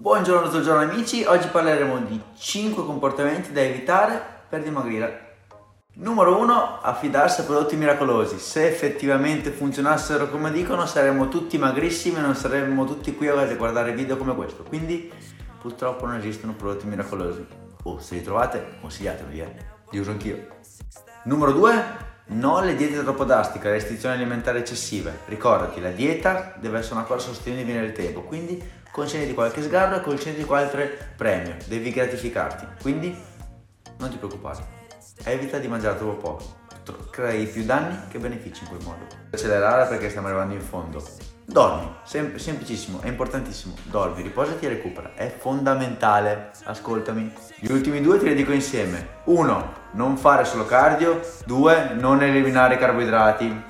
Buongiorno, buongiorno amici, oggi parleremo di 5 comportamenti da evitare per dimagrire. Numero 1. Affidarsi a prodotti miracolosi. Se effettivamente funzionassero come dicono saremmo tutti magrissimi e non saremmo tutti qui a guardare video come questo. Quindi purtroppo non esistono prodotti miracolosi. Oh, se li trovate consigliatemeli, eh. Li uso anch'io. Numero 2 No le diete troppo drastiche, le restrizioni alimentari eccessive. Ricordati, la dieta deve essere una cosa sostenibile nel tempo, quindi concediti qualche sgarro e concediti qualche premio, devi gratificarti. Quindi non ti preoccupare, evita di mangiare troppo poco, crei più danni che benefici in quel modo. Accelerare perché stiamo arrivando in fondo. Dormi, Sem- semplicissimo, è importantissimo. Dormi, riposati e recupera. È fondamentale. Ascoltami. Gli ultimi due te li dico insieme. Uno, non fare solo cardio. Due, non eliminare i carboidrati.